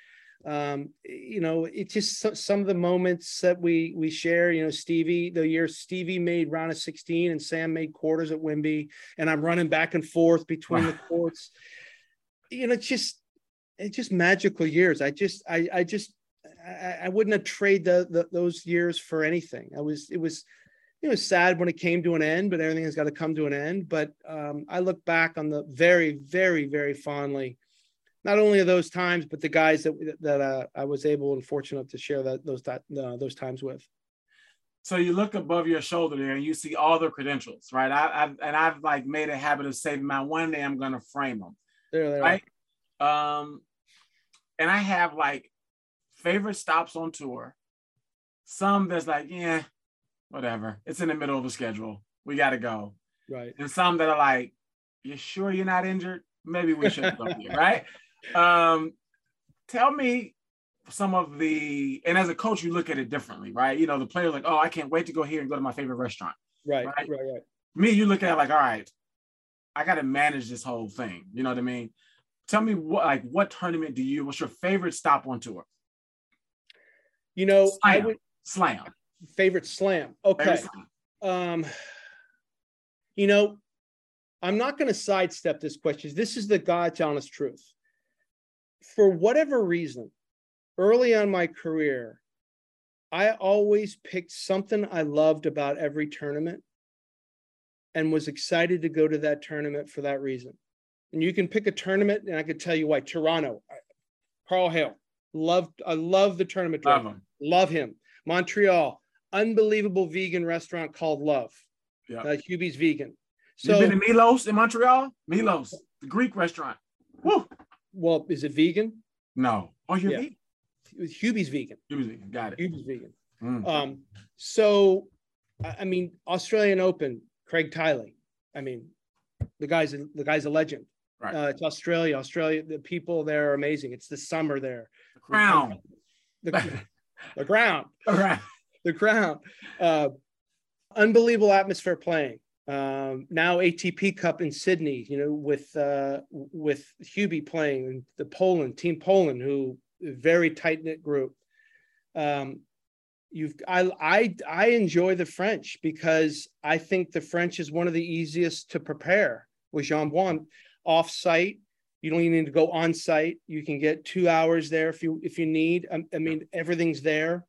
um, you know, it's just some of the moments that we we share. You know, Stevie, the year Stevie made round of 16 and Sam made quarters at Wimby, and I'm running back and forth between the courts. You know, it's just it's just magical years. I just I I just I, I wouldn't have traded the, the, those years for anything. I was it was it was sad when it came to an end, but everything has got to come to an end. But um, I look back on the very very very fondly not only of those times, but the guys that that uh, I was able and fortunate to share that those that uh, those times with. So you look above your shoulder there and you see all the credentials, right? I, I've and I've like made a habit of saving my one day I'm gonna frame them. There. Right. Um, and I have like favorite stops on tour. Some that's like, yeah, whatever. It's in the middle of the schedule. We gotta go. Right. And some that are like, you sure you're not injured? Maybe we should go here, right? Um, tell me some of the and as a coach, you look at it differently, right? You know, the player's like, oh, I can't wait to go here and go to my favorite restaurant. Right, Right. right, right. Me, you look at it like, all right, I got to manage this whole thing. You know what I mean? Tell me what like what tournament do you? What's your favorite stop on tour? You know, I would Slam. favorite slam. Okay. Favorite slam. Um, you know, I'm not going to sidestep this question. This is the God's honest truth. For whatever reason, early on my career, I always picked something I loved about every tournament and was excited to go to that tournament for that reason. And you can pick a tournament, and I could tell you why. Toronto, Karl Hale, loved. I love the tournament. Love them. Love him. Montreal, unbelievable vegan restaurant called Love. Yeah. Uh, Hubie's vegan. So, So, you been to Milos in Montreal? Milos, the Greek restaurant. Woo. Well, is it vegan? No. Oh, you're Yeah. vegan. Hubie's vegan. Was vegan. Got it. Hubie's vegan. Mm. Um, so, I mean, Australian Open, Craig Tiley. I mean, the guy's a, the guy's a legend. Right. Uh, it's Australia. Australia. The people there are amazing. It's the summer there. The crown. The, the ground. All right. the crown. Uh, unbelievable atmosphere playing. Um, now ATP Cup in Sydney, you know, with uh, with Hubie playing and the Poland team Poland, who very tight knit group. Um, you've I I I enjoy the French because I think the French is one of the easiest to prepare with Jean Bouin off site. You don't even need to go on site. You can get two hours there if you if you need. I, I mean, everything's there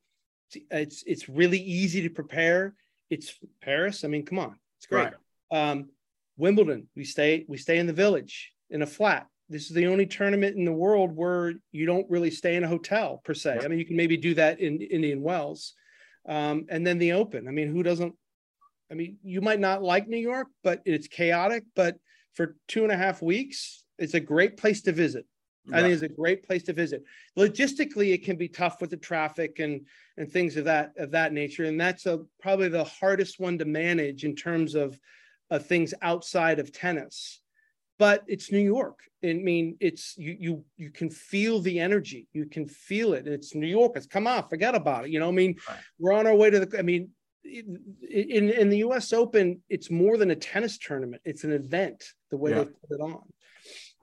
it's it's really easy to prepare. It's Paris. I mean, come on, it's great. Right. Um, Wimbledon, we stay we stay in the village in a flat. This is the only tournament in the world where you don't really stay in a hotel per se. I mean, you can maybe do that in Indian Wells, um, and then the Open. I mean, who doesn't? I mean, you might not like New York, but it's chaotic. But for two and a half weeks, it's a great place to visit. I think it's a great place to visit. Logistically, it can be tough with the traffic and and things of that of that nature, and that's a probably the hardest one to manage in terms of of things outside of tennis. But it's New York. I mean, it's you you you can feel the energy. You can feel it. It's New York. It's come on, forget about it. You know, I mean, Right. we're on our way to the. I mean, in in the U.S. Open, it's more than a tennis tournament. It's an event. The way Yeah. they put it on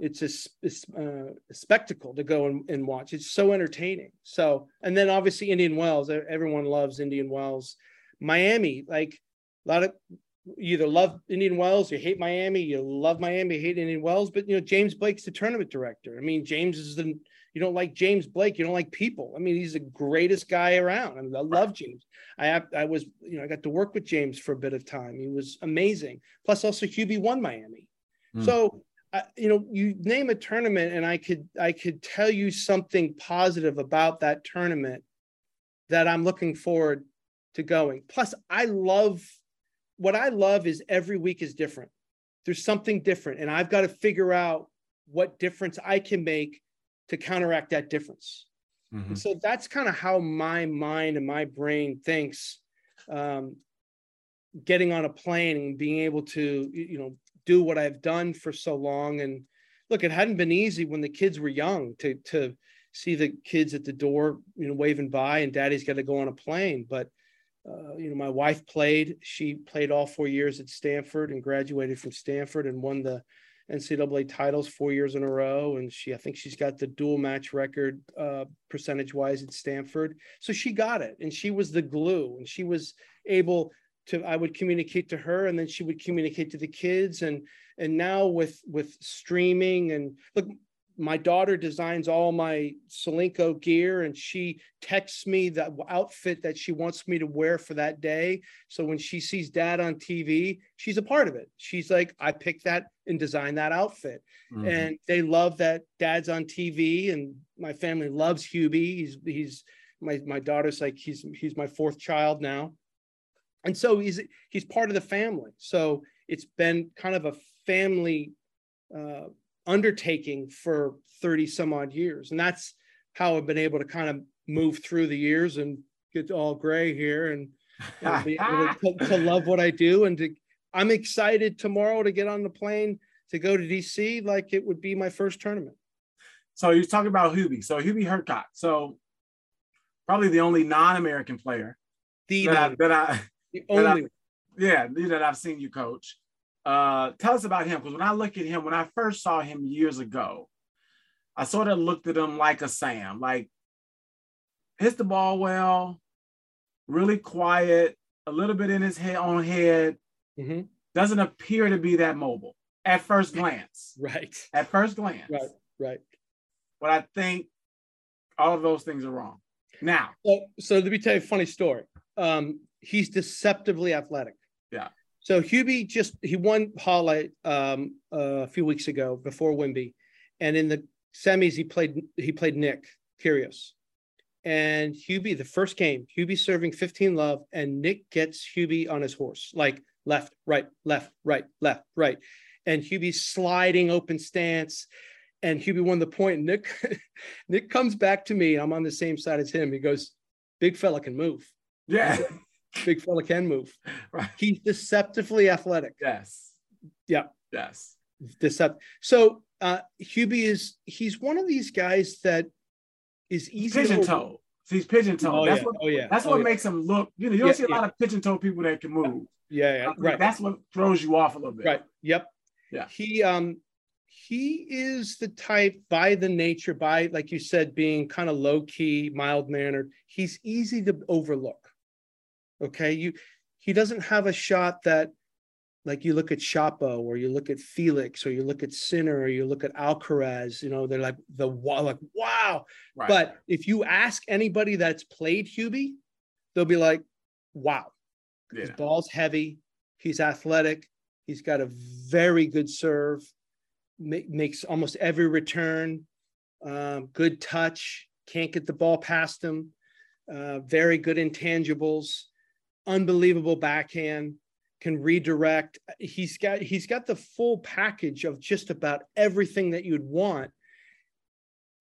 it's a, uh, a spectacle to go and, and watch. It's so entertaining. So, and then obviously Indian Wells. Everyone loves Indian Wells. Miami, like a lot of you either love Indian Wells, you hate Miami, you love Miami, you hate Indian Wells. But you know, James Blake's the tournament director. I mean, James is the you don't like James Blake, you don't like people. I mean, he's the greatest guy around. I, mean, I love James. I have, I was, you know, I got to work with James for a bit of time. He was amazing. Plus, also Hubie won Miami. Mm. So I you know, you name a tournament, and I could I could tell you something positive about that tournament that I'm looking forward to going. Plus, I love what I love is every week is different. There's something different, and I've got to figure out what difference I can make to counteract that difference. Mhm. And so that's kind of how my mind and my brain thinks. Um, getting on a plane and being able to, you know, do what I've done for so long. And look, it hadn't been easy when the kids were young to to see the kids at the door, you know, waving by, and Daddy's got to go on a plane. But uh, you know, my wife played. She played all four years at Stanford and graduated from Stanford and won the NCAA titles four years in a row. And she, I think she's got the dual match record uh, percentage wise at Stanford. So she got it, and she was the glue, and she was able to. I would communicate to her, and then she would communicate to the kids, and and now with with streaming and look. My daughter designs all my Solinco gear and she texts me the outfit that she wants me to wear for that day. So when she sees dad on TV, she's a part of it. She's like, I picked that and designed that outfit Mhm. and they love that dad's on TV and my family loves Hubie. He's he's my my daughter's like he's he's my fourth child now. And so he's he's part of the family. So it's been kind of a family uh, undertaking for 30 some odd years. And that's how I've been able to kind of move through the years and get all gray here and, and be able to, to, love what I do. And to, I'm excited tomorrow to get on the plane to go to DC like it would be my first tournament. So you're talking about Hubie. So Hubie Hurkacz. So probably the only non-American player the that, I, that I, the only I, yeah, that I've seen you coach. Uh, tell us about him because when I look at him, when I first saw him years ago, I sort of looked at him like a Sam, like hits the ball well, really quiet, a little bit in his head on head, mm-hmm. doesn't appear to be that mobile at first glance. Right. At first glance. Right. Right. But I think all of those things are wrong. Now. So, so let me tell you a funny story. Um, he's deceptively athletic. Yeah. So Hubie just he won Halle um, uh, a few weeks ago before Wimby, and in the semis he played he played Nick Kyrgios, and Hubie the first game Hubie serving 15 love and Nick gets Hubie on his horse like left right left right left right, and Hubie's sliding open stance, and Hubie won the point. Nick Nick comes back to me. I'm on the same side as him. He goes, "Big fella can move." Yeah big fella can move. Right. He's deceptively athletic. Yes. Yeah. Yes. Decept. So uh Hubie is he's one of these guys that is easy pigeon toe. He's pigeon toe. Oh, that's yeah. what oh yeah. That's oh, what yeah. makes him look. You know, you don't yeah, see a lot of pigeon toe people that can move. Yeah, yeah. Right. That's what throws you off a little bit. Right. Yep. Yeah. He um he is the type by the nature, by like you said, being kind of low key, mild mannered. He's easy to overlook. Okay. You he doesn't have a shot that like you look at Shapo or you look at Felix or you look at Sinner or you look at Alcaraz, you know, they're like the like wow. Right. But if you ask anybody that's played Hubie, they'll be like, wow. Yeah. His ball's heavy, he's athletic, he's got a very good serve, makes almost every return, um, good touch, can't get the ball past him, uh, very good intangibles unbelievable backhand, can redirect. He's got he's got the full package of just about everything that you'd want.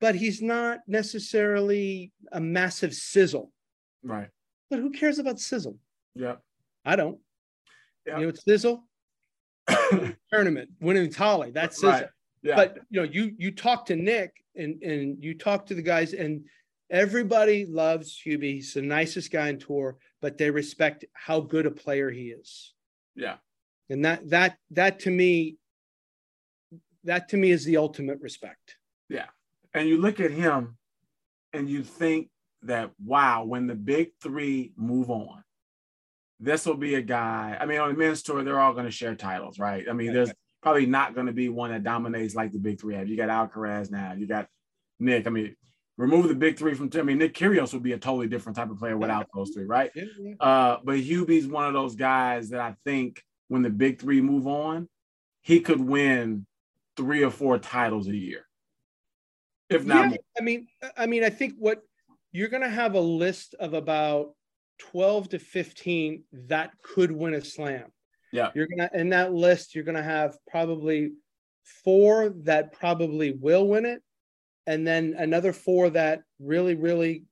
But he's not necessarily a massive sizzle. Right. But who cares about sizzle? Yeah. I don't. Yeah. You know, it's sizzle. tournament winning Halle. That's sizzle. Right. Yeah. But you know, you you talk to Nick and and you talk to the guys, and everybody loves Hubie. He's the nicest guy in tour but they respect how good a player he is. Yeah. And that that that to me that to me is the ultimate respect. Yeah. And you look at him and you think that wow, when the big 3 move on, this will be a guy. I mean, on the men's tour, they're all going to share titles, right? I mean, there's probably not going to be one that dominates like the big three have. You got Alcaraz now, you got Nick. I mean, remove the big three from I mean Nick Kyrgios would be a totally different type of player without those three, right? Uh, but Hubie's one of those guys that I think when the big three move on, he could win three or four titles a year, if not. Yeah, more. I mean, I mean, I think what you're going to have a list of about twelve to fifteen that could win a slam. Yeah, you're gonna in that list. You're going to have probably four that probably will win it and then another four that really, really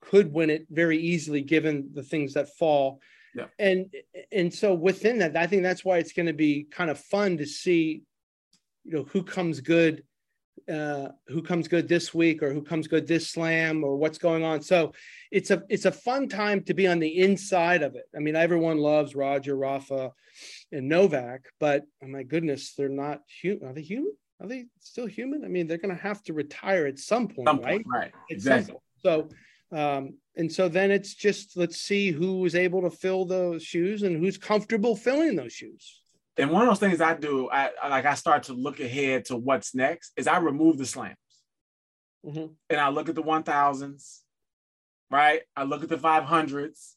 could win it very easily given the things that fall. Yeah. And and so within that, I think that's why it's going to be kind of fun to see, you know, who comes good, uh, who comes good this week or who comes good this slam or what's going on. So it's a it's a fun time to be on the inside of it. I mean, everyone loves Roger, Rafa, and Novak, but oh my goodness, they're not human. Are they human? Are they still human? I mean, they're going to have to retire at some point, some right? Point, right. exactly. So, um, and so then it's just let's see who is able to fill those shoes and who's comfortable filling those shoes. And one of those things I do, I like I start to look ahead to what's next. Is I remove the slams, mm-hmm. and I look at the one thousands, right? I look at the five hundreds,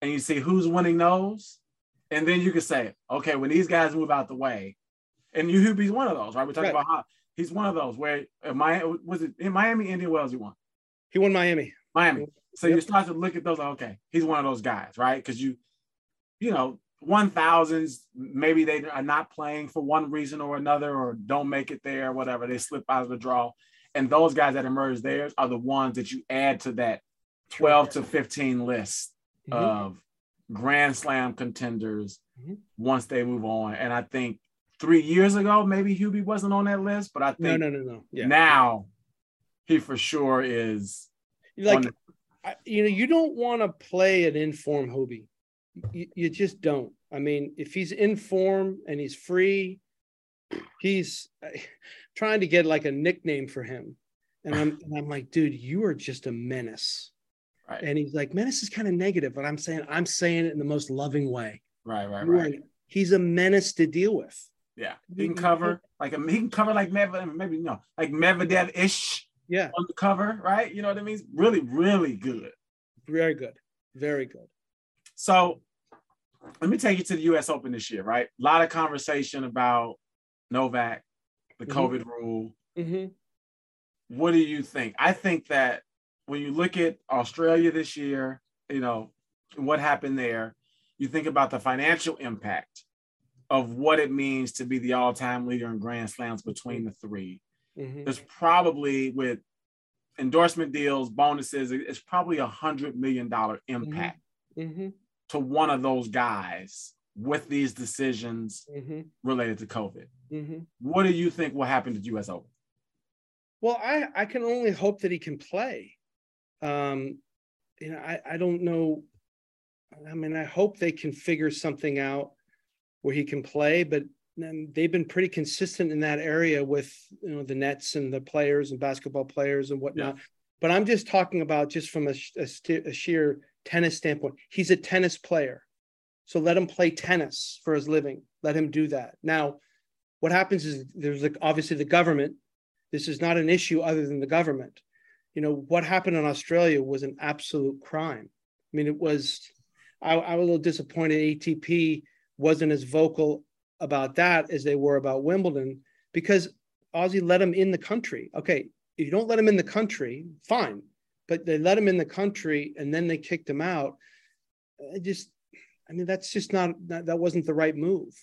and you see who's winning those, and then you can say, okay, when these guys move out the way, and Hubie's one of those, right? We're talking right. about how he's one of those where uh, Miami was it in Miami, Indian Wells, he won. He won Miami. Miami. So yep. you start to look at those, okay, he's one of those guys, right? Because you you know, 1000s, maybe they are not playing for one reason or another or don't make it there, whatever. They slip out of the draw. And those guys that emerge there are the ones that you add to that 12 to 15 list mm-hmm. of Grand Slam contenders mm-hmm. once they move on. And I think three years ago, maybe Hubie wasn't on that list, but I think no, no, no, no. Yeah. now he for sure is. Like, the- I, you know, you don't want to play an inform Hubie. You, you just don't. I mean, if he's in form and he's free, he's trying to get like a nickname for him. And I'm, and I'm like, dude, you are just a menace. Right. And he's like, menace is kind of negative, but I'm saying I'm saying it in the most loving way. Right, right, right. he's a menace to deal with. Yeah, he can cover like a, he can cover like Medvedev, maybe you know, like Medvedev ish. Yeah, on the cover, right? You know what I mean? Really, really good. Very good, very good. So, let me take you to the U.S. Open this year, right? A lot of conversation about Novak, the mm-hmm. COVID rule. Mm-hmm. What do you think? I think that when you look at Australia this year, you know, what happened there, you think about the financial impact of what it means to be the all-time leader in Grand Slams between the 3 mm-hmm. There's probably with endorsement deals, bonuses, it's probably a hundred million dollar impact mm-hmm. mm-hmm. to one of those guys with these decisions mm-hmm. related to COVID. Mm-hmm. What do you think will happen to US Open? Well, I, I can only hope that he can play. Um, you know, I, I don't know. I mean, I hope they can figure something out where he can play, but they've been pretty consistent in that area with you know the nets and the players and basketball players and whatnot. Yeah. But I'm just talking about just from a, a, a, sheer tennis standpoint. He's a tennis player, so let him play tennis for his living. Let him do that. Now, what happens is there's like obviously the government. This is not an issue other than the government you know what happened in australia was an absolute crime i mean it was i, I was a little disappointed atp wasn't as vocal about that as they were about wimbledon because aussie let him in the country okay if you don't let him in the country fine but they let him in the country and then they kicked him out I just i mean that's just not that, wasn't the right move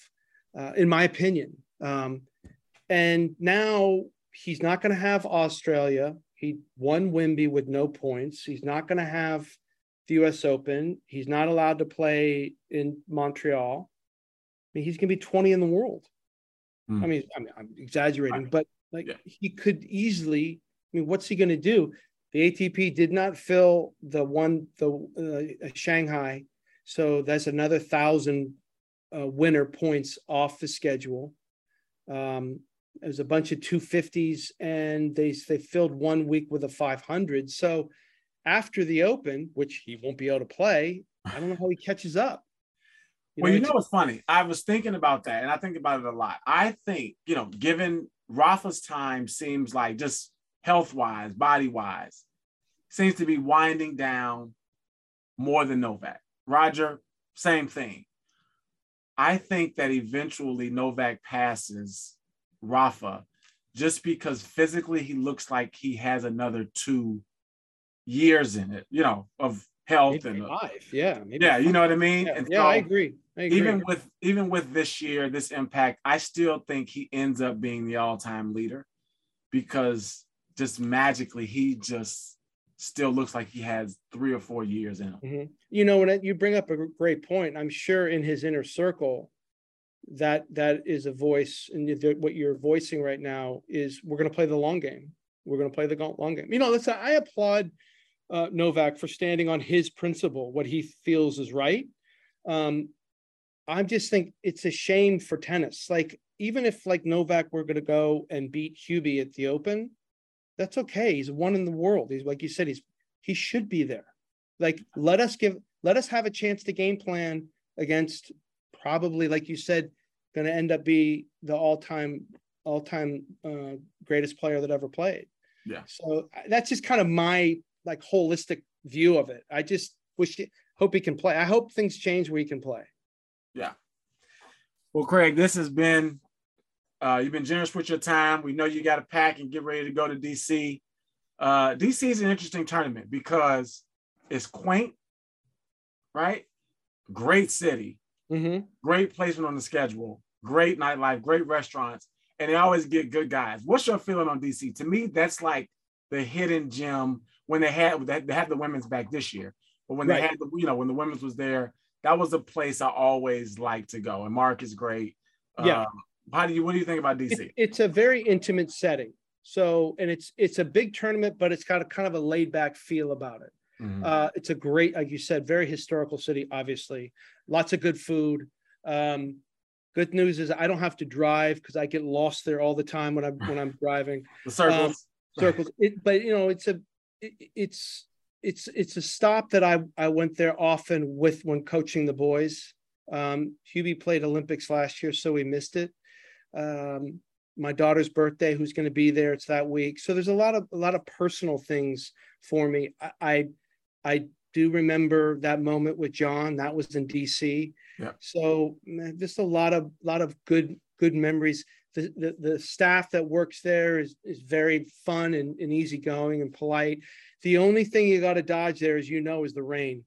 uh, in my opinion um, and now he's not going to have australia he won Wimby with no points. He's not going to have the U.S. Open. He's not allowed to play in Montreal. Mean, he's going to be 20 in the world. Mm. I mean, I mean, I'm exaggerating, but like yeah. he could easily. I mean, what's he going to do? The ATP did not fill the one the uh, Shanghai, so that's another thousand uh, winner points off the schedule. Um, it was a bunch of 250s and they they filled one week with a 500 so after the open which he won't be able to play i don't know how he catches up you well know, you know what's funny i was thinking about that and i think about it a lot i think you know given rafa's time seems like just health wise body wise seems to be winding down more than novak roger same thing i think that eventually novak passes Rafa just because physically he looks like he has another two years in it, you know, of health maybe and uh, life. Yeah. yeah, you know what I mean? Yeah, and yeah so, I, agree. Even with even with this year, this impact, I still think he ends up being the all-time leader because just magically he just still looks like he has three or four years in him. Mm-hmm. You know, when you bring up a great point, I'm sure in his inner circle, that that is a voice and what you're voicing right now is we're going to play the long game we're going to play the long game you know let's i applaud uh, novak for standing on his principle what he feels is right um, i just think it's a shame for tennis like even if like novak were going to go and beat hubie at the open that's okay he's one in the world he's like you said he's he should be there like let us give let us have a chance to game plan against probably, like you said, going to end up be the all-time all-time uh, greatest player that ever played. Yeah. So that's just kind of my like holistic view of it. I just wish, hope he can play. I hope things change where he can play. Yeah. Well, Craig, this has been. Uh, you've been generous with your time. We know you got to pack and get ready to go to DC. Uh, DC is an interesting tournament because it's quaint, right? Great city, Mhm. great placement on the schedule, great nightlife, great restaurants, and they always get good guys. What's your feeling on DC? To me, that's like the hidden gem when they had they had the women's back this year, but when they had the you know when the women's was there, that was a place I always like to go. And Mark is great. Yeah. Um, how do you what do you think about DC? It- it's a very intimate setting. So, and it's it's a big tournament, but it's got a kind of a laid back feel about it. Mhm. Uh, it's a great, like you said, very historical city. Obviously, lots of good food. Um, good news is I don't have to drive because I get lost there all the time when I'm when I'm driving the circles. circles. It, but you know, it's a it, it's it's it's a stop that I I went there often with when coaching the boys. Um, Hubie played Olympics last year, so we missed it. Um, my daughter's birthday, who's going to be there, it's that week. So there's a lot of a lot of personal things for me. I I, I do remember that moment with John. That was in DC. Yeah. So man, just a lot of lot of good good memories the, the, the staff that works there is, is very fun and, and easygoing and polite. The only thing you got to dodge there, as you know, is the rain.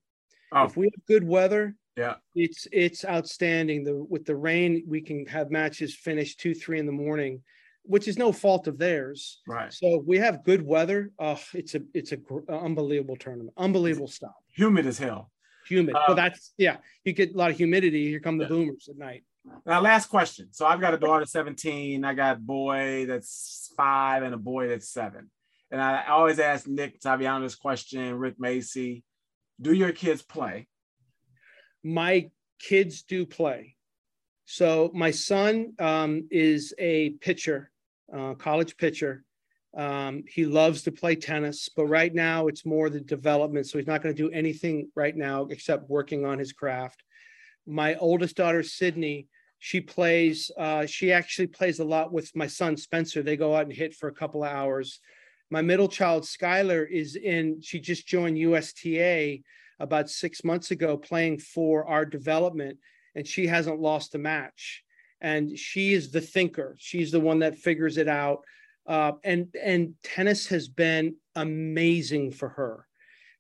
Oh. If we have good weather, Yeah. it's it's outstanding. The with the rain, we can have matches finish two, three in the morning, which is no fault of theirs. Right. So we have good weather. Oh, it's a it's a gr- unbelievable tournament, unbelievable stuff. Humid as hell. Humid. Uh, well, that's yeah. You get a lot of humidity. Here come the Yeah. boomers at night. Now, last question. So I've got a daughter 17. I got a boy that's five and a boy that's seven. And I always ask Nick Saviano this question, Rick Macci, do your kids play? my kids do play. So my son um, is a pitcher, uh, college pitcher. Um, he loves to play tennis, but right now it's more the development. So he's not going to do anything right now except working on his craft. My oldest daughter, Sydney, she plays. Uh, she actually plays a lot with my son Spencer. They go out and hit for a couple of hours. My middle child, Skylar, is in. She just joined USTA about six months ago playing for our development and she hasn't lost a match and she is the thinker she's the one that figures it out uh, and and tennis has been amazing for her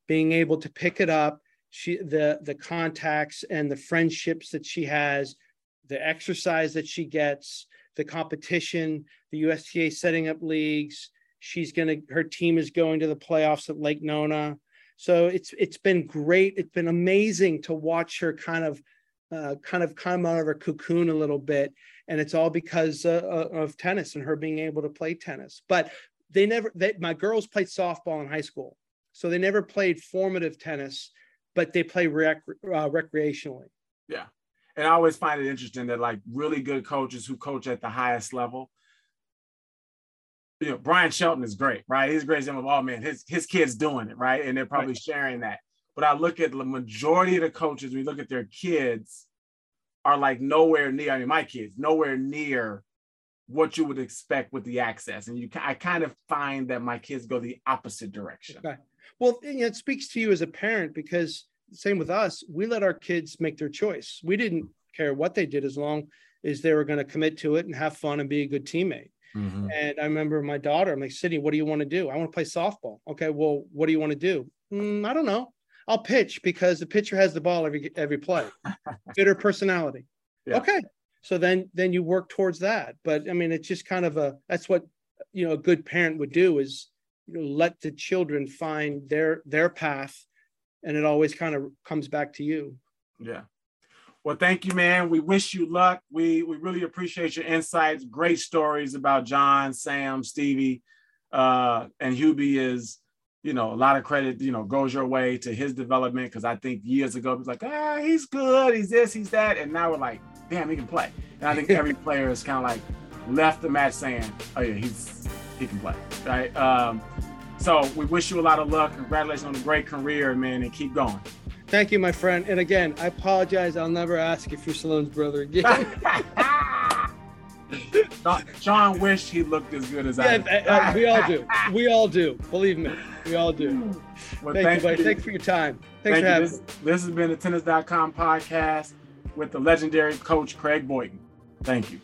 being able to pick it up she the the contacts and the friendships that she has the exercise that she gets the competition the usta setting up leagues she's going to her team is going to the playoffs at lake nona so it's it's been great. It's been amazing to watch her kind of uh, kind of come out of her cocoon a little bit, and it's all because uh, of tennis and her being able to play tennis. But they never. They, my girls played softball in high school, so they never played formative tennis, but they play rec- uh, recreationally. Yeah. And I always find it interesting that like really good coaches who coach at the highest level, you know, Bryan Shelton is great, right? He's a great example of, oh man, his, his kid's doing it, right? And they're probably sharing that. But I look at the majority of the coaches, we look at their kids are like nowhere near, I mean, my kids, nowhere near what you would expect with the access. And you, I kind of find that my kids go the opposite direction. Okay. Well, it speaks to you as a parent because same with us. We let our kids make their choice. We didn't care what they did as long as they were going to commit to it and have fun and be a good teammate. Mhm. And I remember my daughter, I'm like, Sydney, what do you want to do? I want to play softball. Okay, well, what do you want to do? "Mm, I don't know. I'll pitch because the pitcher has the ball every every play. Fit her personality. Yeah. Okay. So then then you work towards that. But I mean, it's just kind of a that's what you know a good parent would do is you know let the children find their their path and it always kind of comes back to you. Yeah. Well, thank you, man. We wish you luck. We we really appreciate your insights. Great stories about John, Sam, Stevie, uh, and Hubie is, you know, a lot of credit, you know, goes your way to his development. Because I think years ago it was like, ah, he's good, he's this, he's that, and now we're like, damn, he can play. And I think every player is kind of like left the match saying, oh yeah, he's he can play, right? Um, so we wish you a lot of luck. Congratulations on a great career, man, and keep going. Thank you, my friend. And again, I apologize. I'll never ask if you're Sloane's brother again. John- wished he looked as good as I. yeah, did. uh, we all do. We all do. Believe me, we all do. Well, Thank, you, buddy. Thanks for your time. Thanks Thank for you. having This, me. this has been the tennis.com podcast with the legendary coach Craig Boynton. Thank you.